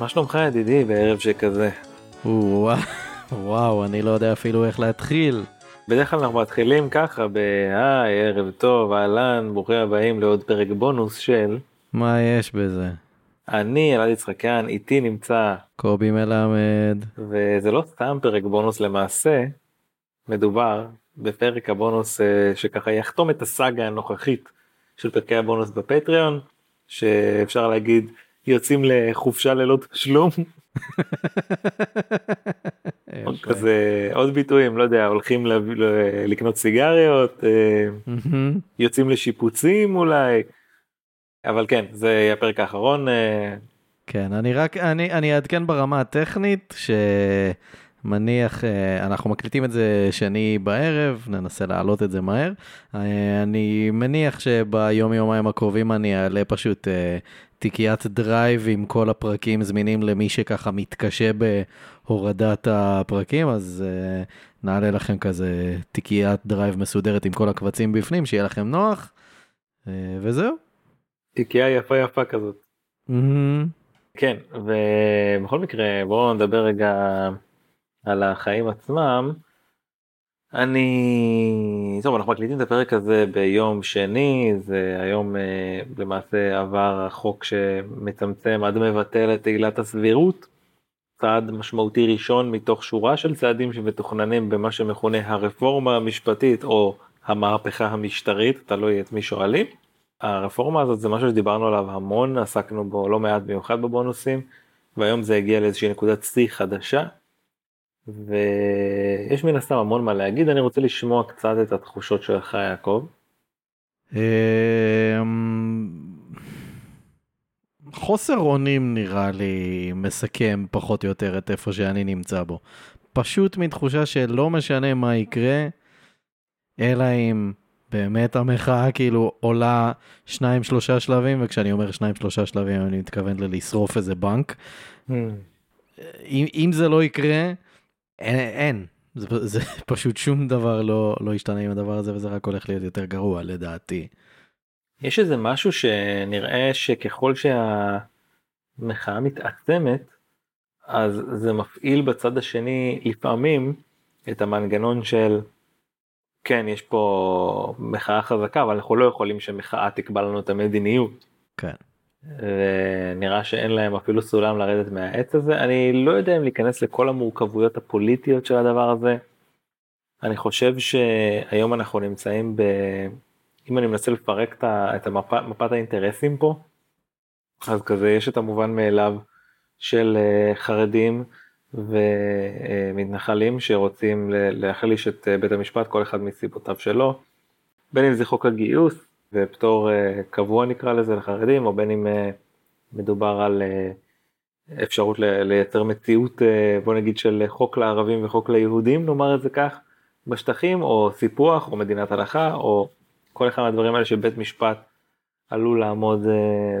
מה שלומך ידידי בערב שכזה? וואו, וואו, אני לא יודע אפילו איך להתחיל. בדרך כלל אנחנו מתחילים ככה ב"היי, ערב טוב, אהלן, ברוכים הבאים לעוד פרק בונוס של מה יש בזה? אני אלעד יצחקיאן, איתי נמצא, קובי מלמד. וזה לא סתם פרק בונוס למעשה, מדובר בפרק הבונוס אה, שככה יחתום את הסאגה הנוכחית של פרקי הבונוס בפטריון, שאפשר להגיד יוצאים לחופשה ללא תשלום. עוד כזה עוד ביטויים לא יודע הולכים לקנות סיגריות אה. יוצאים לשיפוצים אולי אבל כן זה יהיה הפרק האחרון אה, כן, אני רק, אני, אני אעדכן ברמה הטכנית, שמניח, אה, אנחנו מקליטים את זה שני בערב, ננסה להעלות את זה מהר. אה, אני מניח שביום יומיים הקרובים אני אעלה פשוט אה, תיקיית Drive עם כל הפרקים זמינים למי שככה מתקשה בהורדת הפרקים, אז נעלה לכם כזה תיקיית Drive מסודרת עם כל הקבצים בפנים, שיהיה לכם נוח, וזהו. תיקייה יפה יפה כזאת. מהמם. כן ובכל מקרה בואו נדבר רגע על החיים עצמם. אני טוב אנחנו מקליטים את הפרק הזה ביום שני זה היום אה, למעשה עבר החוק שמצמצם עד מבטל את עילת הסבירות. צעד משמעותי ראשון מתוך שורה של צעדים שמתוכננים במה שמכונה הרפורמה המשפטית או המהפכה המשטרית תלוי את מי שואלים. הרפורמה הזאת זה משהו שדיברנו עליו המון עסקנו בו לא מעט במיוחד בבונוסים והיום זה הגיע לאיזושהי נקודת שיא חדשה. ויש מן הסתם המון מה להגיד אני רוצה לשמוע קצת את התחושות שלך יעקב. אמ, חוסר אונים נראה לי מסכם פחות או יותר את איפה שאני נמצא בו. פשוט מתחושה שלא משנה מה יקרה, אלא אם באמת המחאה כאילו עולה שניים שלושה שלבים, וכשאני אומר שניים שלושה שלבים אני מתכוון ללשרוף איזה בנק. אם, אם זה לא יקרה, אין, אין. זה, זה פשוט שום דבר לא, לא ישתנה עם הדבר הזה וזה רק הולך להיות יותר גרוע לדעתי. יש איזה משהו שנראה שככל שהמחאה מתעצמת אז זה מפעיל בצד השני לפעמים את המנגנון של כן יש פה מחאה חזקה אבל אנחנו לא יכולים שמחאה תקבע לנו את המדיניות. כן. ונראה שאין להם אפילו סולם לרדת מהעץ הזה אני לא יודע אם להיכנס לכל המורכבויות הפוליטיות של הדבר הזה. אני חושב שהיום אנחנו נמצאים ב... אם אני מנסה לפרק את מפת האינטרסים פה אז כזה יש את המובן מאליו של אה, חרדים ומתנחלים שרוצים ל- להחליש את אה, בית המשפט כל אחד מסיבותיו שלו. בין אם זה חוק הגיוס ופטור אה, קבוע נקרא לזה לחרדים או בין אם אה, מדובר על אה, אפשרות לייצר מציאות בוא נגיד של חוק לערבים וחוק ליהודים נאמר את זה כך בשטחים או סיפוח או מדינת הלכה או כל אחד מהדברים האלה שבית משפט עלול לעמוד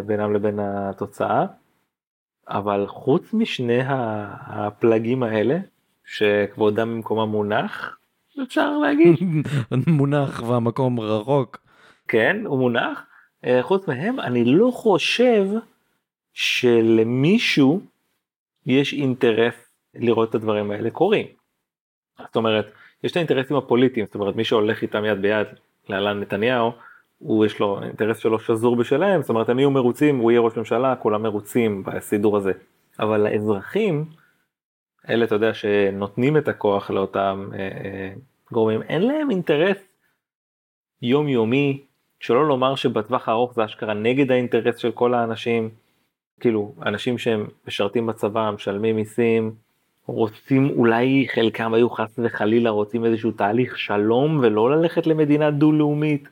בינם לבין התוצאה. אבל חוץ משני הפלגים האלה שכבודם במקומם מונח אפשר להגיד מונח והמקום רחוק. כן הוא מונח אה, חוץ מהם אני לא חושב שלמישהו יש אינטרס לראות את הדברים האלה קורים. זאת אומרת יש את האינטרסים הפוליטיים זאת אומרת מי שהולך איתם יד ביד להלן נתניהו הוא יש לו אינטרס שלו שזור בשלהם זאת אומרת הם יהיו מרוצים הוא יהיה ראש ממשלה כולם מרוצים בסידור הזה אבל האזרחים אלה אתה יודע שנותנים את הכוח לאותם אה, אה, גורמים אין להם אינטרס יומיומי שלא לומר שבטווח הארוך זה אשכרה נגד האינטרס של כל האנשים כאילו אנשים שהם משרתים בצבא משלמים מיסים רוצים אולי חלקם היו חס וחלילה רוצים איזשהו תהליך שלום ולא ללכת למדינה דו-לאומית.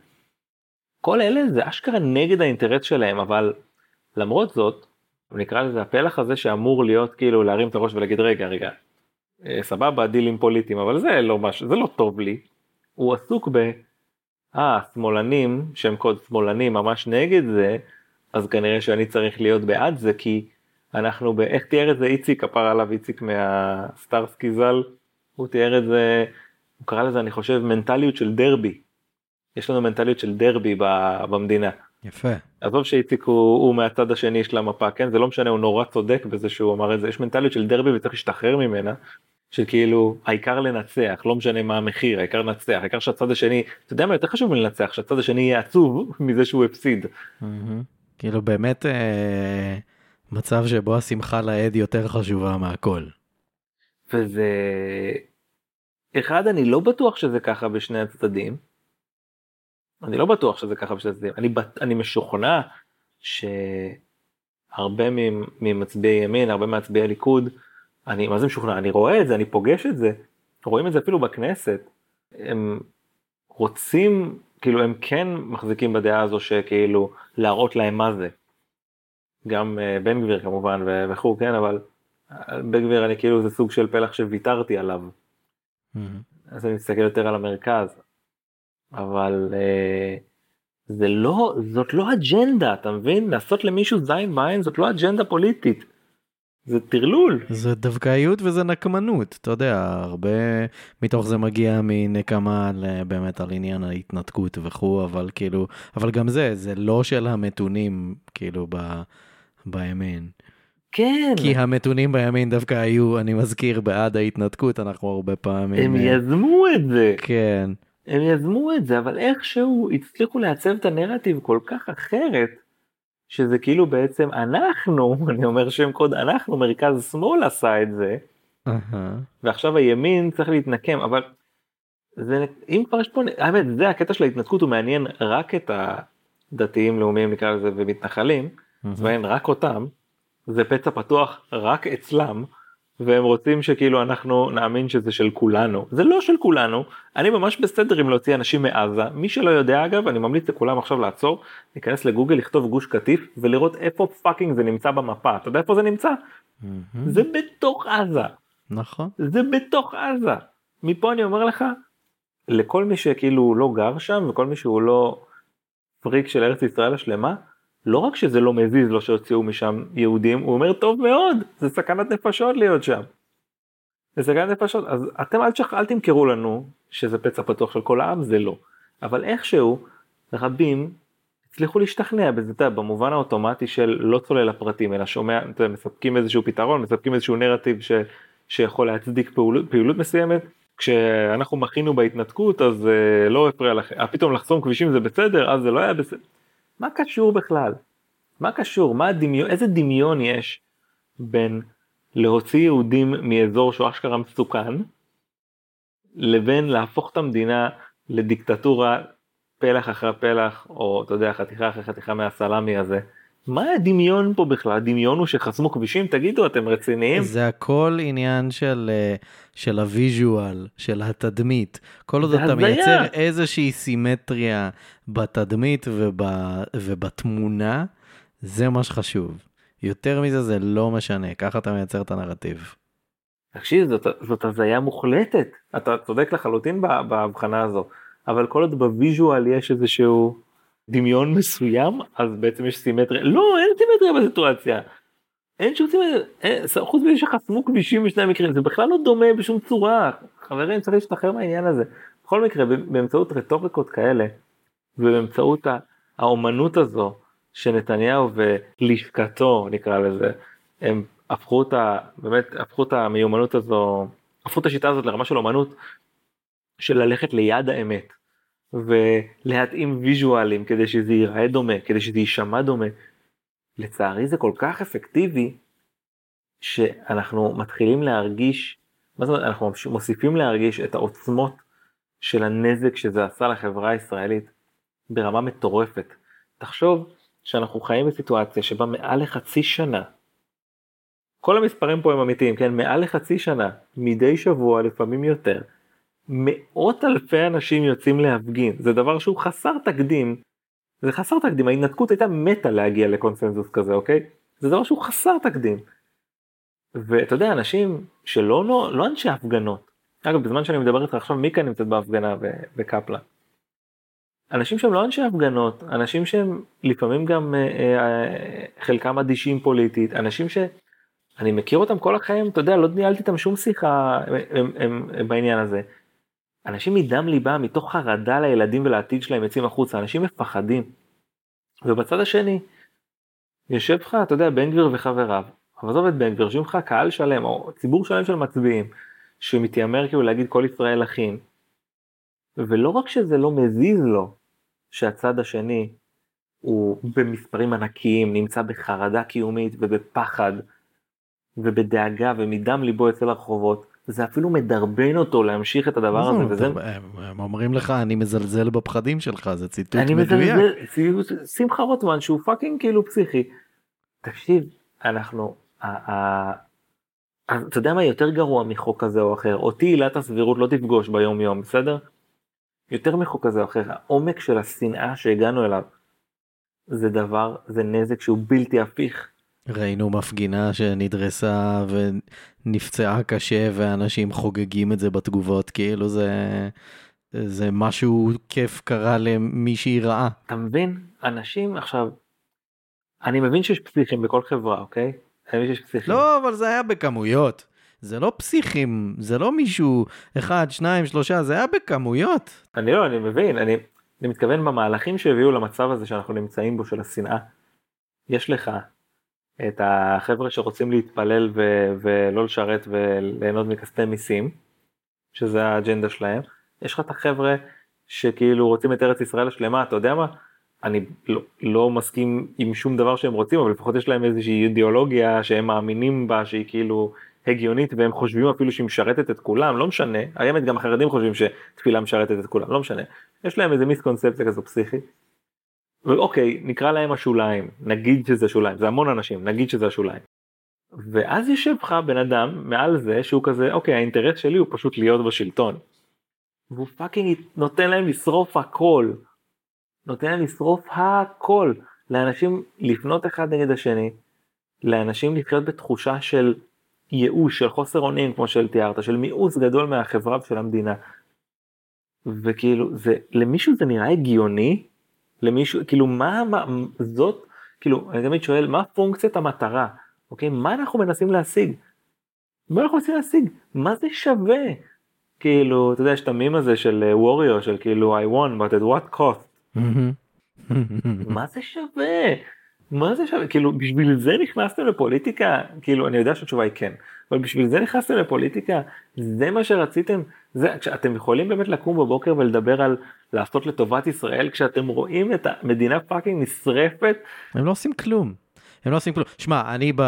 כל אלה זה אשכרה נגד האינטרס שלהם אבל למרות זאת נקרא לזה הפלח הזה שאמור להיות כאילו להרים את הראש ולהגיד רגע רגע אה, סבבה דילים פוליטיים אבל זה לא משהו זה לא טוב לי. הוא עסוק ב... אה שמאלנים שהם קוד שמאלנים ממש נגד זה אז כנראה שאני צריך להיות בעד זה כי אנחנו ב... איך תיאר את זה איציק כפר עליו איציק מהסטארסקי ז"ל הוא תיאר את זה הוא קרא לזה אני חושב מנטליות של דרבי. יש לנו מנטליות של דרבי ב- במדינה. יפה. עזוב שאיציק הוא, הוא מהצד השני של המפה, כן? זה לא משנה, הוא נורא צודק בזה שהוא אמר את זה, יש מנטליות של דרבי וצריך להשתחרר ממנה, של כאילו העיקר לנצח, לא משנה מה המחיר, העיקר לנצח, העיקר שהצד השני, אתה יודע מה יותר חשוב מלנצח, שהצד השני יהיה עצוב מזה שהוא הפסיד. כאילו באמת אה, מצב שבו השמחה לאיד יותר חשובה מהכל. וזה... אחד, אני לא בטוח שזה ככה בשני הצדדים. אני לא בטוח שזה ככה בשני הצדדים. אני, אני משוכנע שהרבה ממצביעי ימין, הרבה מצביעי ליכוד, אני מה זה משוכנע, אני רואה את זה, אני פוגש את זה, רואים את זה אפילו בכנסת. הם רוצים, כאילו הם כן מחזיקים בדעה הזו שכאילו להראות להם מה זה. גם uh, בן גביר כמובן וכו', כן, אבל בן גביר אני כאילו זה סוג של פלח שוויתרתי עליו. Mm-hmm. אז אני מסתכל יותר על המרכז. אבל uh, זה לא, זאת לא אג'נדה, אתה מבין? לעשות למישהו זין בעין זאת לא אג'נדה פוליטית. זה טרלול. זה דווקאיות וזה נקמנות, אתה יודע, הרבה מתוך זה מגיע מנקמה באמת על עניין ההתנתקות וכו', אבל כאילו, אבל גם זה, זה לא של המתונים, כאילו, ב, בימין. כן. כי המתונים בימין דווקא היו, אני מזכיר, בעד ההתנתקות, אנחנו הרבה פעמים... הם יזמו את זה. כן. הם יזמו את זה, אבל איכשהו הצליחו לעצב את הנרטיב כל כך אחרת, שזה כאילו בעצם אנחנו, אני אומר שם קוד אנחנו, מרכז שמאל עשה את זה, uh-huh. ועכשיו הימין צריך להתנקם, אבל זה, אם כבר יש פה, האמת, זה הקטע של ההתנתקות, הוא מעניין רק את הדתיים לאומיים נקרא לזה ומתנחלים, uh-huh. זה מעניין רק אותם, זה פצע פתוח רק אצלם. והם רוצים שכאילו אנחנו נאמין שזה של כולנו. זה לא של כולנו. אני ממש בסדר עם להוציא אנשים מעזה. מי שלא יודע אגב אני ממליץ לכולם עכשיו לעצור להיכנס לגוגל לכתוב גוש קטיף ולראות איפה fucking זה נמצא במפה. אתה יודע איפה זה נמצא? mm-hmm. זה בתוך עזה. נכון. זה בתוך עזה. מפה אני אומר לך לכל מי שכאילו לא גר שם וכל מי שהוא לא פריק של ארץ ישראל השלמה לא רק שזה לא מזיז לו שהוציאו משם יהודים, הוא אומר טוב מאוד, זה סכנת נפשות להיות שם. זה סכנת נפשות, אז אתם אל, שכ... אל תמכרו לנו שזה פצע פתוח של כל העם, זה לא. אבל איכשהו, רבים הצליחו להשתכנע בזה, אתה יודע, במובן האוטומטי של לא צולל לפרטים, אלא שומע, אתה יודע, מספקים איזשהו פתרון, מספקים איזשהו נרטיב ש... שיכול להצדיק פעולות, פעילות מסוימת. כשאנחנו מחינו בהתנתקות אז uh, לא הפריע לכם, אה, פתאום לחסום כבישים זה בסדר, אז זה לא היה בסדר. מה קשור בכלל? מה קשור? מה הדמיון, איזה דמיון יש בין להוציא יהודים מאזור שהוא אשכרה מסוכן, לבין להפוך את המדינה לדיקטטורה פלח אחרי פלח, או אתה יודע, חתיכה אחרי חתיכה מהסלאמי הזה. מה הדמיון פה בכלל? הדמיון הוא שחסמו כבישים? תגידו, אתם רציניים? זה הכל עניין של, אה, של ה visual, של התדמית. כל עוד אתה מייצר איזושהי סימטריה בתדמית וב, ובתמונה, זה מה שחשוב. יותר מזה זה לא משנה, ככה אתה מייצר את הנרטיב. תקשיב, זאת, זאת הזיה מוחלטת. אתה צודק לחלוטין בהבחנה הזו, אבל כל עוד ב visual יש איזשהו... דמיון מסוים אז בעצם יש סימטריה לא אין סימטריה בסיטואציה. אין שום סימטריה חוץ מזה שחסמו כבישים בשני המקרים זה בכלל לא דומה בשום צורה חברים צריך להשתחרר מהעניין הזה. בכל מקרה באמצעות רטוריקות כאלה ובאמצעות האומנות הזו שנתניהו ולשכתו נקרא לזה הם הפכו את ה... באמת הפכו את המיומנות הזו הפכו את השיטה הזאת לרמה של אומנות של ללכת ליד האמת. ולהתאים ויז'ואלים כדי שזה ייראה דומה, כדי שזה יישמע דומה. לצערי זה כל כך אפקטיבי, שאנחנו מתחילים להרגיש, מה זאת אומרת, אנחנו מוסיפים להרגיש את העוצמות של הנזק שזה עשה לחברה הישראלית ברמה מטורפת. תחשוב שאנחנו חיים בסיטואציה שבה מעל לחצי שנה, כל המספרים פה הם אמיתיים, כן? מעל לחצי שנה, מדי שבוע, לפעמים יותר, מאות אלפי אנשים יוצאים להפגין, זה דבר שהוא חסר תקדים. זה חסר תקדים, ההתנתקות הייתה מתה להגיע לקונסנזוס כזה, אוקיי? זה דבר שהוא חסר תקדים. ואתה יודע, אנשים שלא לא, לא אנשי הפגנות, אגב, בזמן שאני מדבר איתך עכשיו, מיקה נמצאת בהפגנה בקפלן. אנשים שהם לא אנשי הפגנות, אנשים שהם לפעמים גם אה, אה, חלקם אדישים פוליטית, אנשים שאני מכיר אותם כל החיים, אתה יודע, לא ניהלתי איתם שום שיחה הם, הם, הם, הם, בעניין הזה. אנשים מדם ליבם, מתוך חרדה לילדים ולעתיד שלהם יוצאים החוצה, אנשים מפחדים. ובצד השני, יושב לך, אתה יודע, בן גביר וחבריו, אבל עזוב את בן גביר, יושבים לך קהל שלם, או ציבור שלם של מצביעים, שמתיימר כאילו להגיד כל ישראל אחים, ולא רק שזה לא מזיז לו שהצד השני הוא במספרים ענקיים, נמצא בחרדה קיומית ובפחד ובדאגה ומדם ליבו יוצא לרחובות, זה אפילו מדרבן אותו להמשיך את הדבר הזה. וזה... הם, אומרים לך אני מזלזל בפחדים שלך זה ציטוט מדויק. שמחה רוטמן שהוא fucking כאילו פסיכי. תקשיב, אנחנו, אתה יודע מה יותר גרוע מחוק כזה או אחר, אותי עילת הסבירות לא תפגוש ביום יום, בסדר? יותר מחוק כזה או אחר, העומק של השנאה שהגענו אליו, זה דבר, זה נזק שהוא בלתי הפיך. ראינו מפגינה שנדרסה ונפצעה קשה ואנשים חוגגים את זה בתגובות כאילו זה זה משהו כיף קרה למישהי רעה. אתה מבין? אנשים עכשיו, אני מבין שיש פסיכים בכל חברה אוקיי? אני מבין שיש פסיכים. לא אבל זה היה בכמויות. זה לא פסיכים, זה לא מישהו אחד, שניים, שלושה, זה היה בכמויות. אני לא, אני מבין, אני, אני מתכוון במהלכים שהביאו למצב הזה שאנחנו נמצאים בו של השנאה. יש לך את החבר'ה שרוצים להתפלל ו- ולא לשרת וליהנות מכספי מיסים, שזה האג'נדה שלהם. יש לך את החבר'ה שכאילו רוצים את ארץ ישראל השלמה, אתה יודע מה? אני לא, לא מסכים עם שום דבר שהם רוצים, אבל לפחות יש להם איזושהי אידיאולוגיה שהם מאמינים בה שהיא כאילו הגיונית והם חושבים אפילו שהיא משרתת את כולם, לא משנה, האמת גם החרדים חושבים שתפילה משרתת את כולם, לא משנה. יש להם איזה misconception כזו פסיכית. ואוקיי, נקרא להם השוליים, נגיד שזה שוליים, זה המון אנשים, נגיד שזה השוליים. ואז יושב לך בן אדם מעל זה שהוא כזה, אוקיי, האינטרס שלי הוא פשוט להיות בשלטון. והוא fucking נותן להם לשרוף הכל. נותן להם לשרוף הכל. לאנשים לפנות אחד נגד השני, לאנשים לחיות בתחושה של ייאוש, של חוסר אונים כמו שתיארת, של מיאוס גדול מהחברה ושל המדינה. וכאילו, זה, למישהו זה נראה הגיוני? למישהו, כאילו מה, מה זאת, כאילו, אני תמיד שואל, מה פונקציית המטרה? אוקיי, מה אנחנו מנסים להשיג? מה אנחנו מנסים להשיג? מה זה שווה? כאילו, אתה יודע, יש את המים הזה של ווריו, של כאילו, I won, but at what cost? מה זה שווה? מה זה שווה? כאילו, בשביל זה נכנסתם לפוליטיקה? כאילו, אני יודע שהתשובה היא כן, אבל בשביל זה נכנסתם לפוליטיקה? זה מה שרציתם? זה, אתם יכולים באמת לקום בבוקר ולדבר על לעשות לטובת ישראל כשאתם רואים את המדינה פאקינג נשרפת? הם לא עושים כלום. הם לא עושים כלום. שמע, אני ב...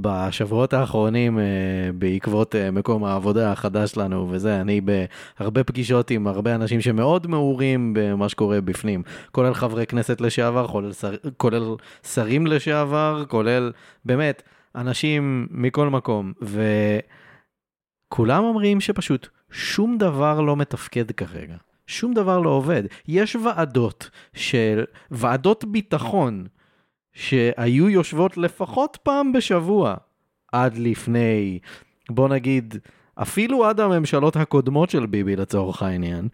בשבועות האחרונים אה, בעקבות אה, מקום העבודה החדש שלנו וזה, אני בהרבה פגישות עם הרבה אנשים שמאוד מעורים במה שקורה בפנים, כולל חברי כנסת לשעבר, כולל, שר, כולל שרים לשעבר, כולל באמת אנשים מכל מקום, וכולם אומרים שפשוט שום דבר לא מתפקד כרגע. שום דבר לא עובד. יש ועדות של ועדות ביטחון שהיו יושבות לפחות פעם בשבוע עד לפני, בוא נגיד, אפילו עד הממשלות הקודמות של ביבי לצורך העניין.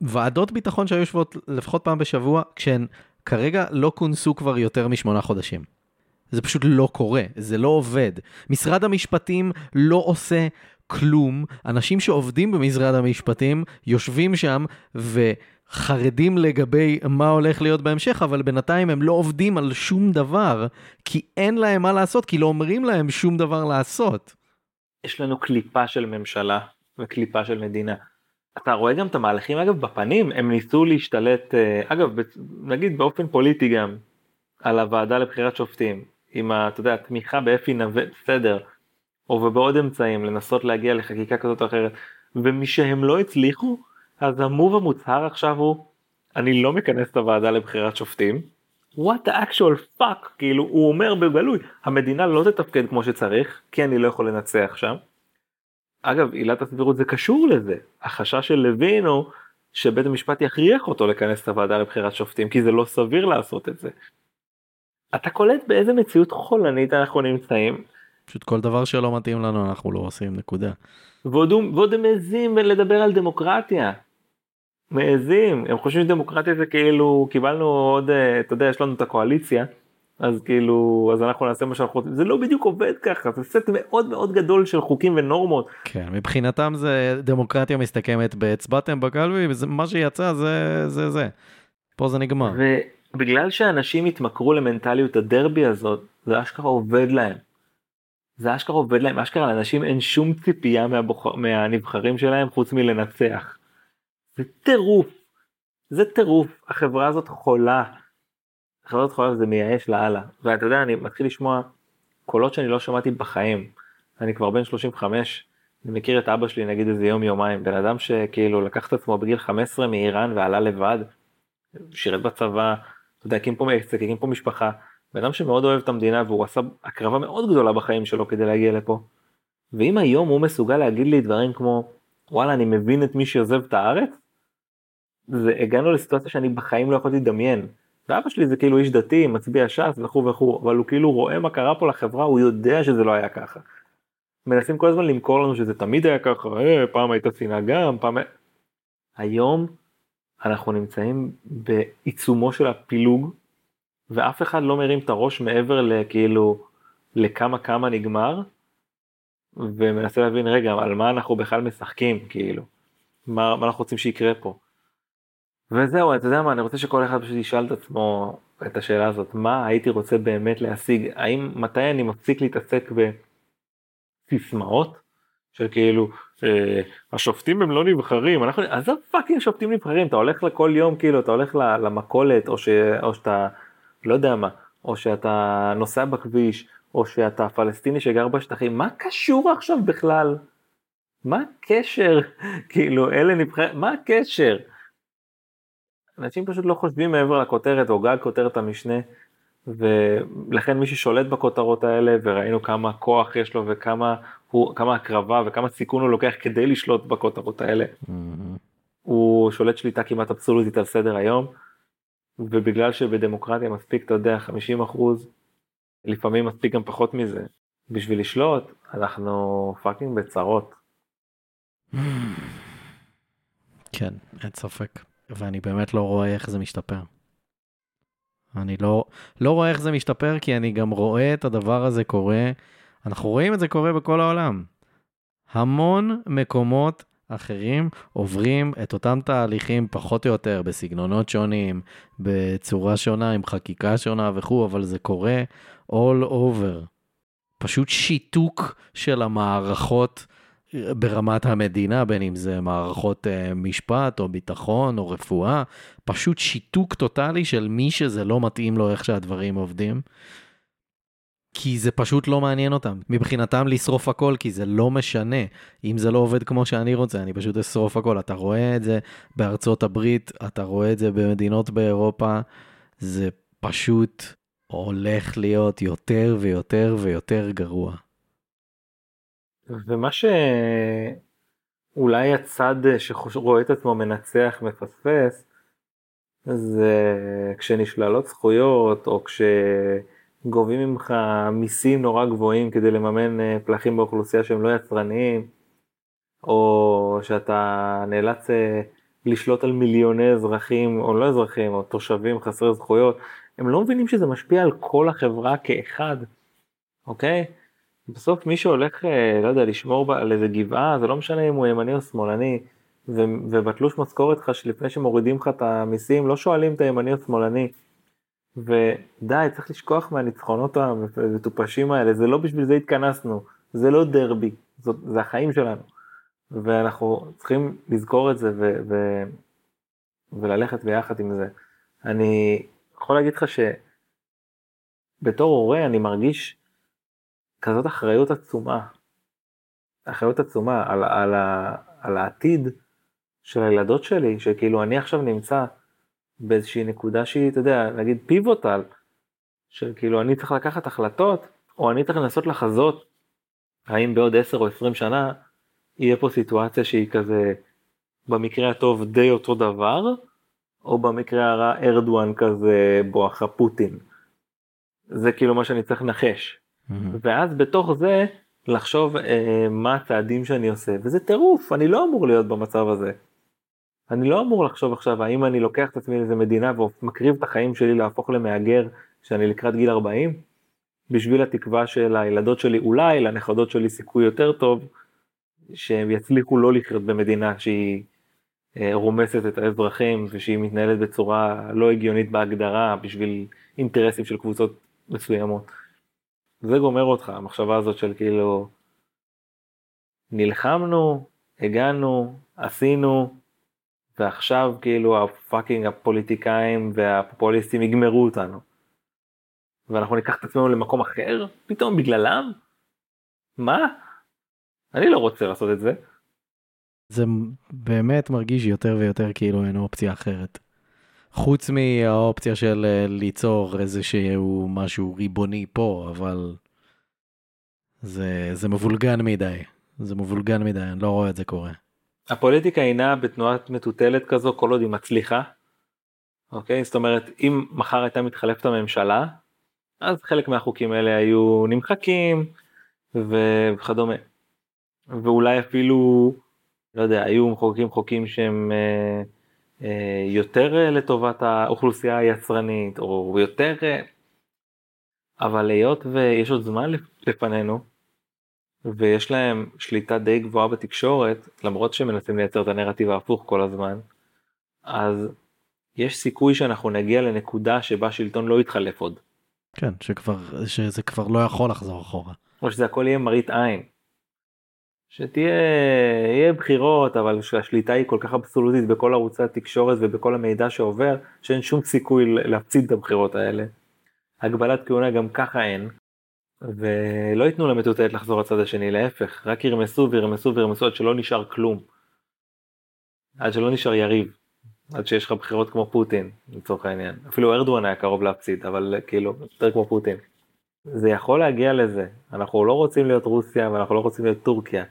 ועדות ביטחון שהיו יושבות לפחות פעם בשבוע כשהן כרגע לא כונסו כבר יותר משמונה חודשים. זה פשוט לא קורה, זה לא עובד. משרד המשפטים לא עושה כלום. אנשים שעובדים במשרד המשפטים יושבים שם ו... חרדים לגבי מה הולך להיות בהמשך, אבל בינתיים הם לא עובדים על שום דבר, כי אין להם מה לעשות, כי לא אומרים להם שום דבר לעשות. יש לנו קליפה של ממשלה וקליפה של מדינה. אתה רואה גם את המהלכים אגב בפנים, הם ניסו להשתלט, אה, אגב נגיד באופן פוליטי גם, על הוועדה לבחירת שופטים, עם ה, אתה יודע, התמיכה באפי נווה, בסדר, או ובעוד אמצעים לנסות להגיע לחקיקה כזאת או אחרת, ומשהם לא הצליחו, אז המוב המוצהר עכשיו הוא אני לא מכנס את הוועדה לבחירת שופטים. what the actual fuck כאילו הוא אומר בגלוי המדינה לא תתפקד כמו שצריך כי אני לא יכול לנצח שם. אגב עילת הסבירות זה קשור לזה החשש של לוין הוא שבית המשפט יכריח אותו לכנס את הוועדה לבחירת שופטים כי זה לא סביר לעשות את זה. אתה קולט באיזה מציאות חולנית אנחנו נמצאים. פשוט כל דבר שלא מתאים לנו אנחנו לא עושים נקודה. ועוד הם מעזים לדבר על דמוקרטיה. מעזים, הם חושבים שדמוקרטיה זה כאילו קיבלנו עוד, אה, אתה יודע, יש לנו את הקואליציה, אז כאילו, אז אנחנו נעשה מה שאנחנו רוצים, זה לא בדיוק עובד ככה, זה סט מאוד מאוד גדול של חוקים ונורמות. כן, מבחינתם זה דמוקרטיה מסתכמת בהצבעתם בקלפי, מה שיצא זה זה זה, פה זה נגמר. ו, בגלל שאנשים התמכרו למנטליות הדרבי הזאת, זה אשכרה עובד להם. זה אשכרה עובד להם, אשכרה לאנשים אין שום ציפייה מהבוח... מהנבחרים שלהם חוץ מלנצח. זה טירוף, זה טירוף, החברה הזאת חולה. החברה הזאת חולה וזה מייאש לאללה. ואתה יודע, אני מתחיל לשמוע קולות שאני לא שמעתי בחיים. אני כבר בן 35, אני מכיר את אבא שלי נגיד איזה יום יומיים, בן אדם שכאילו לקח את עצמו בגיל 15 מאיראן ועלה לבד, שירת בצבא, אתה יודע, הקים פה עסק, הקים פה משפחה, בן אדם שמאוד אוהב את המדינה והוא עשה הקרבה מאוד גדולה בחיים שלו כדי להגיע לפה. ואם היום הוא מסוגל להגיד לי דברים כמו וואלה אני מבין את מי שעוזב את הארץ, זה הגענו לסיטואציה שאני בחיים לא יכולתי לדמיין. ואבא שלי זה כאילו איש דתי, מצביע ש"ס וכו' וכו', אבל הוא כאילו רואה מה קרה פה לחברה, הוא יודע שזה לא היה ככה. מנסים כל הזמן למכור לנו שזה תמיד היה ככה, אה, פעם הייתה שנאה גם, פעם... היום אנחנו נמצאים בעיצומו של הפילוג, ואף אחד לא מרים את הראש מעבר לכאילו לכמה כמה נגמר, ומנסה להבין רגע על מה אנחנו בכלל משחקים? כאילו, מה, מה אנחנו רוצים שיקרה פה. וזהו, אתה יודע מה, אני רוצה שכל אחד פשוט ישאל את עצמו את השאלה הזאת, מה הייתי רוצה באמת להשיג, האם, מתי אני מפסיק להתעסק בסיסמאות, של כאילו, אה, השופטים הם לא נבחרים, אנחנו, עזוב פאקינג שופטים נבחרים, אתה הולך לכל יום, כאילו, אתה הולך למכולת, או, ש, או שאתה, לא יודע מה, או שאתה נוסע בכביש, או שאתה פלסטיני שגר בשטחים, מה קשור עכשיו בכלל? מה הקשר? כאילו, אלה נבחרים, מה הקשר? אנשים פשוט לא חושבים מעבר לכותרת או גג כותרת המשנה ולכן מי ששולט בכותרות האלה וראינו כמה כוח יש לו וכמה הוא כמה הקרבה וכמה סיכון הוא לוקח כדי לשלוט בכותרות האלה. Mm-hmm. הוא שולט שליטה כמעט אבסולוטית על סדר היום ובגלל שבדמוקרטיה מספיק אתה יודע 50 אחוז לפעמים מספיק גם פחות מזה בשביל לשלוט אנחנו פאקינג בצרות. כן אין ספק. ואני באמת לא רואה איך זה משתפר. אני לא, לא רואה איך זה משתפר, כי אני גם רואה את הדבר הזה קורה, אנחנו רואים את זה קורה בכל העולם. המון מקומות אחרים עוברים את אותם תהליכים פחות או יותר בסגנונות שונים, בצורה שונה, עם חקיקה שונה וכו', אבל זה קורה all over. פשוט שיתוק של המערכות ברמת המדינה, בין אם זה מערכות uh, משפט או ביטחון או רפואה, פשוט שיתוק טוטאלי של מי שזה לא מתאים לו איך שהדברים עובדים. כי זה פשוט לא מעניין אותם. מבחינתם לשרוף הכל, כי זה לא משנה. אם זה לא עובד כמו שאני רוצה, אני פשוט אשרוף הכל. אתה רואה את זה בארצות הברית, אתה רואה את זה במדינות באירופה, זה פשוט הולך להיות יותר ויותר ויותר גרוע. ומה שאולי הצד שרואה את עצמו מנצח מפספס, זה כשנשללות זכויות או כשגובים ממך מיסים נורא גבוהים כדי לממן אה, פלחים באוכלוסייה שהם לא יצרניים, או שאתה נאלץ אה, לשלוט על מיליוני אזרחים או לא אזרחים או תושבים חסרי זכויות, הם לא מבינים שזה משפיע על כל החברה כאחד, אוקיי? בסוף מי שהולך, אה, לא יודע, לשמור על איזה גבעה, זה לא משנה אם הוא ימני או שמאלני, ובתלוש משכורת לך שלפני שמורידים לך את המיסים, לא שואלים את הימני או שמאלני. ודי, צריך לשכוח מהניצחונות המטופשים האלה, זה לא בשביל זה התכנסנו, זה לא דרבי, זאת, זה החיים שלנו. ואנחנו צריכים לזכור את זה ו- ו- וללכת ביחד עם זה. אני יכול להגיד לך שבתור הורה אני מרגיש כזאת אחריות עצומה, אחריות עצומה על, על, על העתיד של הילדות שלי, שכאילו אני עכשיו נמצא באיזושהי נקודה שהיא, אתה יודע, נגיד פיבוטל, שכאילו אני צריך לקחת החלטות, או אני צריך לנסות לחזות האם בעוד 10 או 20 שנה יהיה פה סיטואציה שהיא כזה במקרה הטוב די אותו דבר, או במקרה הרע ארדואן כזה בואכה פוטין. זה כאילו מה שאני צריך לנחש. Mm-hmm. ואז בתוך זה לחשוב אה, מה הצעדים שאני עושה וזה טירוף אני לא אמור להיות במצב הזה. אני לא אמור לחשוב עכשיו האם אני לוקח את עצמי לאיזה מדינה ומקריב את החיים שלי להפוך למהגר שאני לקראת גיל 40 בשביל התקווה של הילדות שלי אולי לנכדות שלי סיכוי יותר טוב שהם יצליחו לא לחיות במדינה שהיא אה, רומסת את האזרחים ושהיא מתנהלת בצורה לא הגיונית בהגדרה בשביל אינטרסים של קבוצות מסוימות. זה גומר אותך, המחשבה הזאת של כאילו נלחמנו, הגענו, עשינו, ועכשיו כאילו הפאקינג הפוליטיקאים והפופוליסטים יגמרו אותנו. ואנחנו ניקח את עצמנו למקום אחר פתאום בגללם? מה? אני לא רוצה לעשות את זה. זה באמת מרגיש יותר ויותר כאילו אין אופציה אחרת. חוץ מהאופציה של אה, ליצור איזשהו משהו ריבוני פה, אבל זה, זה מבולגן מדי. זה מבולגן מדי, אני לא רואה את זה קורה. הפוליטיקה אינה בתנועת מטוטלת כזו כל עוד היא מצליחה. אוקיי? זאת אומרת, אם מחר הייתה מתחלפת הממשלה, אז חלק מהחוקים האלה היו נמחקים וכדומה. ואולי אפילו, לא יודע, היו מחוקקים חוקים שהם אה, אה, יותר אה, לטובת האוכלוסייה היצרנית, או יותר... אה, אבל היות ויש עוד זמן לפנינו, ויש להם שליטה די גבוהה בתקשורת, למרות שהם מנסים לייצר את הנרטיב ההפוך כל הזמן, אז יש סיכוי שאנחנו נגיע לנקודה שבה שלטון לא יתחלף עוד. כן, שכבר, שזה כבר לא יכול לחזור אחורה. או שזה הכל יהיה מראית עין. שתהיה, יהיה בחירות, אבל שהשליטה היא כל כך אבסולוטית בכל ערוצי התקשורת ובכל המידע שעובר, שאין שום סיכוי להפציד את הבחירות האלה. הגבלת כהונה גם ככה אין, ולא ייתנו למטוטלת לחזור לצד השני, להפך, רק ירמסו וירמסו וירמסו עד שלא נשאר כלום. עד שלא נשאר יריב. עד שיש לך בחירות כמו פוטין, לצורך העניין. אפילו ארדואן היה קרוב להפציד, אבל כאילו, יותר כמו פוטין. זה יכול להגיע לזה. אנחנו לא רוצים להיות רוסיה ואנחנו לא רוצים להיות טורקיה.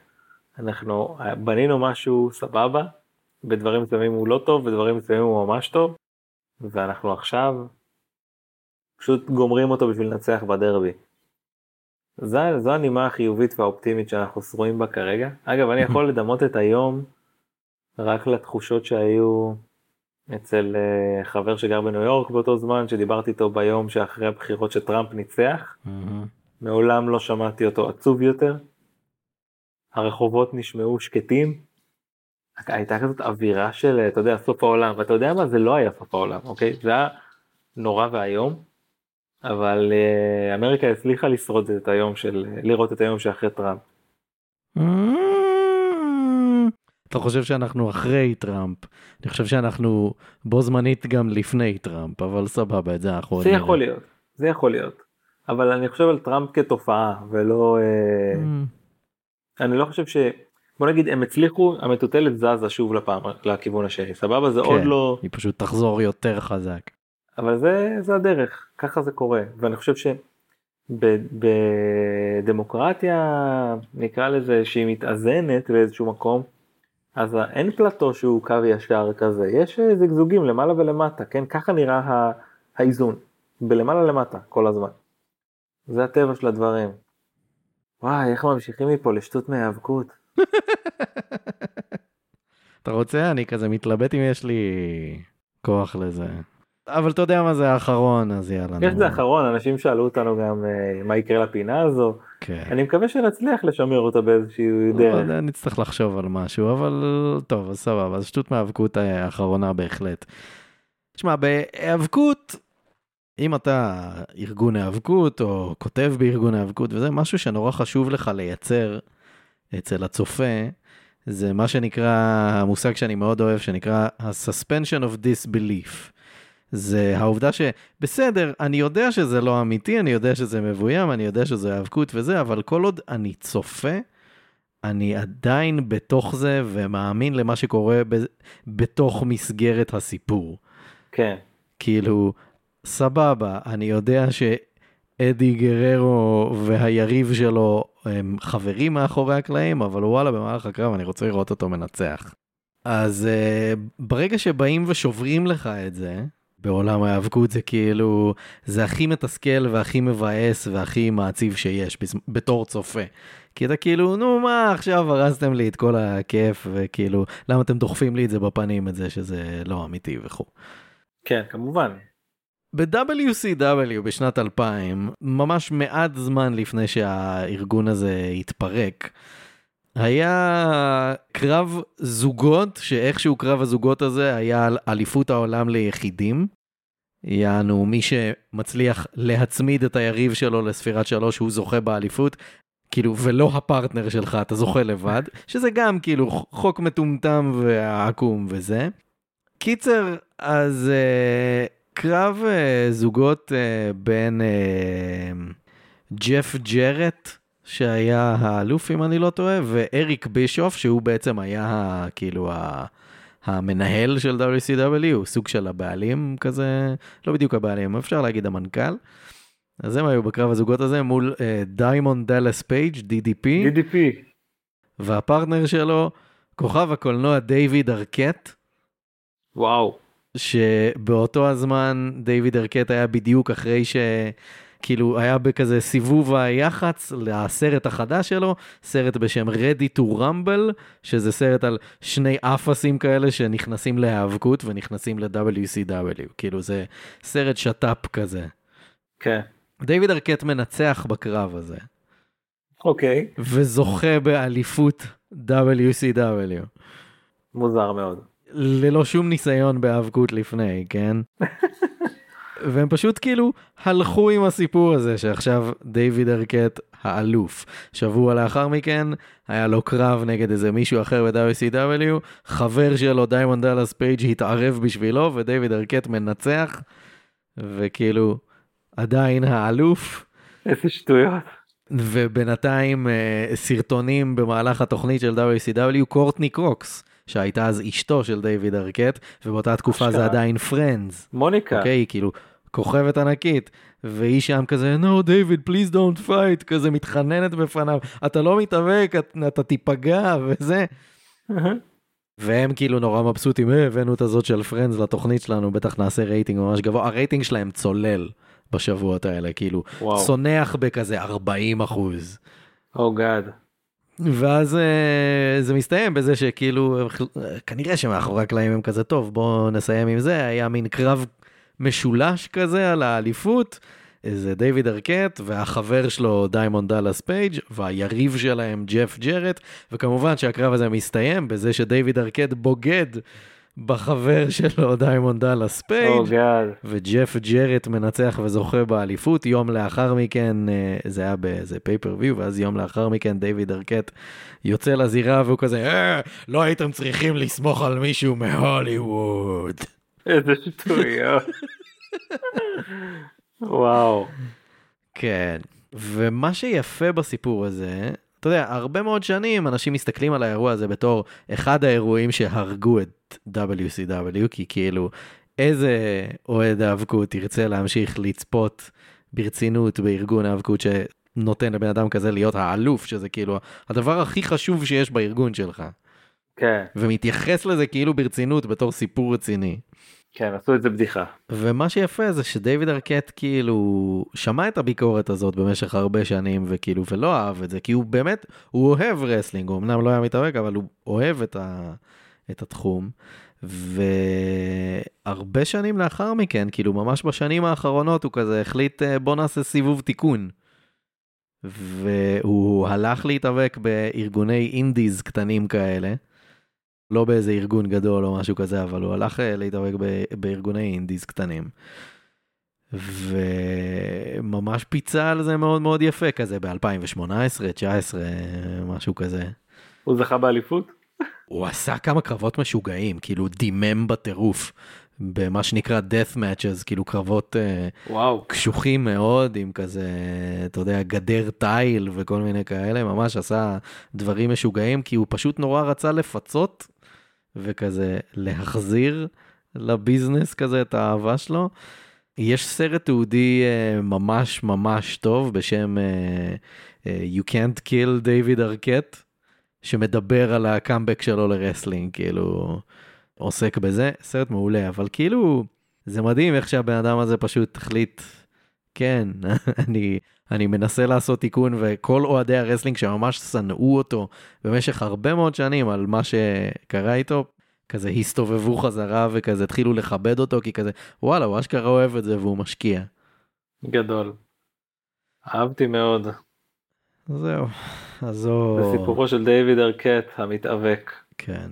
אנחנו בנינו משהו סבבה, בדברים מסוימים הוא לא טוב, בדברים מסוימים הוא ממש טוב, ואנחנו עכשיו פשוט גומרים אותו בשביל לנצח בדרבי. זו, זו הנימה החיובית והאופטימית שאנחנו שרויים בה כרגע. אגב, אני יכול לדמות את היום רק לתחושות שהיו אצל uh, חבר שגר בניו יורק באותו זמן, שדיברתי איתו ביום שאחרי הבחירות שטראמפ ניצח. מעולם לא שמעתי אותו עצוב יותר. הרחובות נשמעו שקטים. הייתה כזאת אווירה של, אתה יודע, סוף העולם, ואתה יודע מה? זה לא היה סוף העולם, אוקיי? זה היה נורא ואיום, אבל uh, אמריקה הצליחה לשרוד את היום של, לראות את היום שאחרי טראמפ. Mm-hmm. אתה חושב שאנחנו אחרי טראמפ, אני חושב שאנחנו בו זמנית גם לפני טראמפ, אבל סבבה, את זה אנחנו... זה יכול להיות, זה יכול להיות. אבל אני חושב על טראמפ כתופעה, ולא... אה, mm. אני לא חושב ש... בוא נגיד הם הצליחו, המטוטלת זזה שוב לפעם, לכיוון השני, סבבה? זה כן, עוד לא... היא פשוט תחזור יותר חזק. אבל זה, זה הדרך, ככה זה קורה, ואני חושב שבדמוקרטיה, נקרא לזה שהיא מתאזנת באיזשהו מקום, אז אין פלטו שהוא קו ישר כזה, יש זגזוגים למעלה ולמטה, כן? ככה נראה האיזון, בלמעלה למטה כל הזמן. זה הטבע של הדברים. וואי, איך ממשיכים מפה לשטות מהיאבקות. אתה רוצה? אני כזה מתלבט אם יש לי כוח לזה. אבל אתה יודע מה זה האחרון, אז יאללה. יש זה אחרון, אנשים שאלו אותנו גם uh, מה יקרה לפינה הזו. כן. אני מקווה שנצליח לשמר אותה באיזושהי לא דרך. לא, נצטרך לחשוב על משהו, אבל טוב, אז סבבה, אז שטות מהאבקות האחרונה בהחלט. תשמע, בהיאבקות, אם אתה ארגון היאבקות או כותב בארגון היאבקות וזה משהו שנורא חשוב לך לייצר אצל הצופה, זה מה שנקרא, המושג שאני מאוד אוהב, שנקרא ה-suspension of disbelief. זה העובדה שבסדר, אני יודע שזה לא אמיתי, אני יודע שזה מבוים, אני יודע שזה האבקות וזה, אבל כל עוד אני צופה, אני עדיין בתוך זה ומאמין למה שקורה ב- בתוך מסגרת הסיפור. כן. כאילו, סבבה, אני יודע שאדי גררו והיריב שלו הם חברים מאחורי הקלעים, אבל וואלה, במהלך הקרב אני רוצה לראות אותו מנצח. אז uh, ברגע שבאים ושוברים לך את זה, בעולם ההיאבקות זה כאילו, זה הכי מתסכל והכי מבאס והכי מעציב שיש בתור צופה. כי אתה כאילו, נו מה, עכשיו הרסתם לי את כל הכיף, וכאילו, למה אתם דוחפים לי את זה בפנים, את זה שזה לא אמיתי וכו'. כן, כמובן. ב-WCW בשנת 2000, ממש מעט זמן לפני שהארגון הזה התפרק, היה קרב זוגות, שאיכשהו קרב הזוגות הזה היה על אליפות העולם ליחידים. יענו, מי שמצליח להצמיד את היריב שלו לספירת שלוש, הוא זוכה באליפות. כאילו, ולא הפרטנר שלך, אתה זוכה לבד, שזה גם כאילו חוק מטומטם ועקום וזה. קיצר, אז uh, קרב uh, זוגות uh, בין uh, ג'ף ג'רט, שהיה האלוף אם אני לא טועה, ואריק בישוף, שהוא בעצם היה כאילו ה... המנהל של WCW, הוא סוג של הבעלים כזה, לא בדיוק הבעלים, אפשר להגיד המנכ"ל. אז הם היו בקרב הזוגות הזה מול דיימונד דאלאס פייג', DDP. DDP. והפרטנר שלו, כוכב הקולנוע דיוויד ארקט. וואו. שבאותו הזמן דיוויד ארקט היה בדיוק אחרי ש... כאילו היה בכזה סיבוב היח"צ לסרט החדש שלו, סרט בשם Ready to Rumble, שזה סרט על שני אפסים כאלה שנכנסים להיאבקות ונכנסים ל-WCW, כאילו זה סרט שת"פ כזה. כן. דיוויד ארקט מנצח בקרב הזה. אוקיי. וזוכה באליפות WCW. מוזר מאוד. ללא שום ניסיון בהיאבקות לפני, כן? והם פשוט כאילו הלכו עם הסיפור הזה שעכשיו דיוויד ארקט האלוף. שבוע לאחר מכן היה לו קרב נגד איזה מישהו אחר ב-WCW, חבר שלו דיימונד דאלאס פייג' התערב בשבילו ודייוויד ארקט מנצח, וכאילו עדיין האלוף. איזה שטויות. ובינתיים אה, סרטונים במהלך התוכנית של WCW, קורטני קוקס. שהייתה אז אשתו של דיוויד ארקט, ובאותה תקופה זה עדיין Friends. מוניקה. אוקיי, כאילו, כוכבת ענקית, והיא שם כזה, no, David, please don't fight, כזה מתחננת בפניו, אתה לא מתאבק, אתה תיפגע, וזה. והם כאילו נורא מבסוטים, אה, הבאנו את הזאת של Friends לתוכנית שלנו, בטח נעשה רייטינג ממש גבוה, הרייטינג שלהם צולל בשבועות האלה, כאילו, וואו. צונח בכזה 40 אחוז. oh, oh God. ואז uh, זה מסתיים בזה שכאילו, כנראה שמאחורי הקלעים הם כזה טוב, בואו נסיים עם זה, היה מין קרב משולש כזה על האליפות. זה דיוויד ארקט והחבר שלו דיימונד דאלאס פייג' והיריב שלהם ג'ף ג'רט וכמובן שהקרב הזה מסתיים בזה שדיוויד ארקט בוגד בחבר שלו דיימונד דאלאס פייג' oh וג'ף ג'רט מנצח וזוכה באליפות יום לאחר מכן אה, זה היה באיזה pay-per-view ואז יום לאחר מכן דיוויד ארקט יוצא לזירה והוא כזה אה, לא הייתם צריכים לסמוך על מישהו מהוליווד. איזה שטויות. וואו. כן, ומה שיפה בסיפור הזה, אתה יודע, הרבה מאוד שנים אנשים מסתכלים על האירוע הזה בתור אחד האירועים שהרגו את WCW, כי כאילו, איזה אוהד האבקות ירצה להמשיך לצפות ברצינות בארגון האבקות שנותן לבן אדם כזה להיות האלוף, שזה כאילו הדבר הכי חשוב שיש בארגון שלך. כן. ומתייחס לזה כאילו ברצינות בתור סיפור רציני. כן, עשו את זה בדיחה. ומה שיפה זה שדייוויד ארקט כאילו שמע את הביקורת הזאת במשך הרבה שנים וכאילו ולא אהב את זה כי הוא באמת הוא אוהב wrestling הוא אמנם לא היה מתאבק אבל הוא אוהב את, ה, את התחום. והרבה שנים לאחר מכן כאילו ממש בשנים האחרונות הוא כזה החליט אה, בוא נעשה סיבוב תיקון. והוא הלך להתאבק בארגוני אינדיז קטנים כאלה. לא באיזה ארגון גדול או משהו כזה, אבל הוא הלך אה, להתאבק בארגוני אינדיז קטנים. וממש פיצה על זה מאוד מאוד יפה כזה ב-2018, 2019, משהו כזה. הוא זכה באליפות? הוא עשה כמה קרבות משוגעים, כאילו דימם בטירוף. במה שנקרא death matches, כאילו קרבות אה, וואו. קשוחים מאוד, עם כזה, אתה יודע, גדר תיל וכל מיני כאלה, ממש עשה דברים משוגעים, כי הוא פשוט נורא רצה לפצות וכזה להחזיר ל business כזה את האהבה שלו. יש סרט תיעודי uh, ממש ממש טוב בשם uh, uh, You Can't Kill David Arquette, שמדבר על הקאמבק שלו ל wrestling, כאילו עוסק בזה, סרט מעולה, אבל כאילו זה מדהים איך שהבן אדם הזה פשוט החליט, כן, אני, אני מנסה לעשות תיקון וכל אוהדי ה wrestling שממש שנאו אותו במשך הרבה מאוד שנים על מה שקרה איתו, כזה הסתובבו חזרה וכזה התחילו לכבד אותו כי כזה וואלה הוא אשכרה אוהב את זה והוא משקיע. גדול. אהבתי מאוד. זהו. אז זו... זה סיפורו של דיוויד ארקט המתאבק. כן.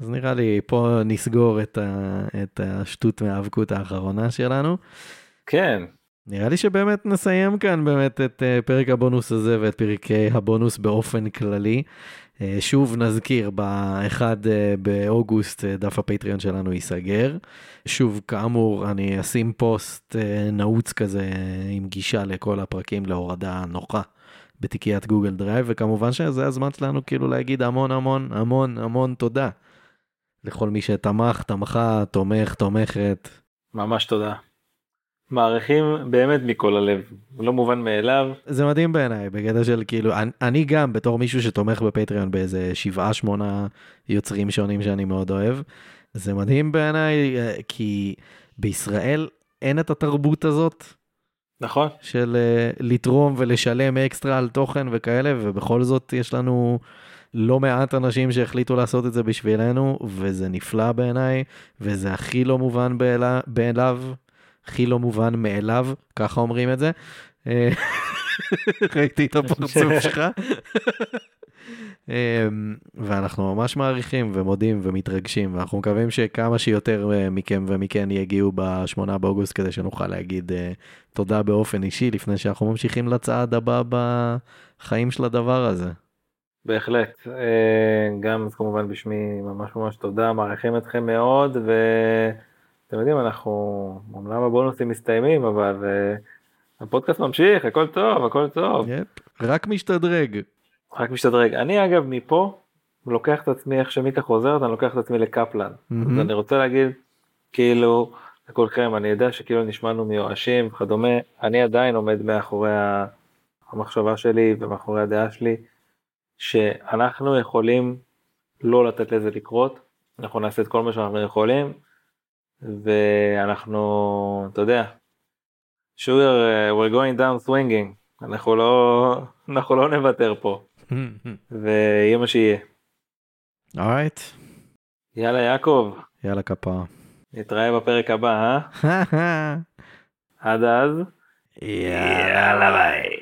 אז נראה לי פה נסגור את, ה... את השטות מהאבקות האחרונה שלנו. כן. נראה לי שבאמת נסיים כאן באמת את אה, פרק הבונוס הזה ואת פרקי הבונוס באופן כללי. אה, שוב נזכיר, ב-1 אה, באוגוסט דף הפטריון שלנו ייסגר. שוב, כאמור, אני אשים פוסט נעוץ כזה עם גישה לכל הפרקים להורדה נוחה בתיקיית גוגל דרייב, וכמובן שזה הזמן שלנו כאילו להגיד המון המון המון המון תודה לכל מי שתמך, תמכה, תומך, תומכת. ממש תודה. מעריכים באמת מכל הלב, לא מובן מאליו. זה מדהים בעיניי, בקטע של כאילו, אני, אני גם בתור מישהו שתומך בפטריון באיזה שבעה שמונה יוצרים שונים שאני מאוד אוהב, זה מדהים בעיניי אה, כי בישראל אין את התרבות הזאת. נכון. של uh, לתרום ולשלם אקסטרה על תוכן וכאלה, ובכל זאת יש לנו לא מעט אנשים שהחליטו לעשות את זה בשבילנו, וזה נפלא בעיניי, וזה הכי לא מובן מאליו, הכי לא מובן מאליו, ככה אומרים את זה. אה, ראיתי את הפרצוף שלך. אמ, ואנחנו ממש מעריכים ומודים ומתרגשים, ואנחנו מקווים שכמה שיותר אה, מכם ומכן יגיעו ב-8 באוגוסט כדי שנוכל להגיד אה, תודה באופן אישי לפני שאנחנו ממשיכים לצעד הבא בחיים של הדבר הזה. בהחלט, גם אז כמובן בשמי ממש ממש תודה, מעריכים אתכם מאוד, ו... אתם יודעים, אנחנו, אמנם הבונוסים מסתיימים, אבל uh, הפודקאסט ממשיך, הכל טוב, הכל טוב. יפ, רק משתדרג. רק משתדרג. אני אגב מפה לוקח את עצמי, איך שמיקה חוזרת, אני לוקח את עצמי לקפלן. Mm-hmm. אז אני רוצה להגיד, כאילו, לכולכם, אני יודע שכאילו נשמענו מיואשים וכדומה, אני עדיין עומד מאחורי המחשבה שלי ומאחורי הדעה שלי, שאנחנו יכולים לא לתת לזה לקרות, אנחנו נעשה את כל מה שאנחנו יכולים. ואנחנו, אתה יודע, sure, we're going down swinging, אנחנו לא, אנחנו לא נוותר פה, ויהיה מה שיהיה. אורייט. יאללה יעקב. יאללה כפרה. נתראה בפרק הבא, אה? עד אז. יאללה ביי.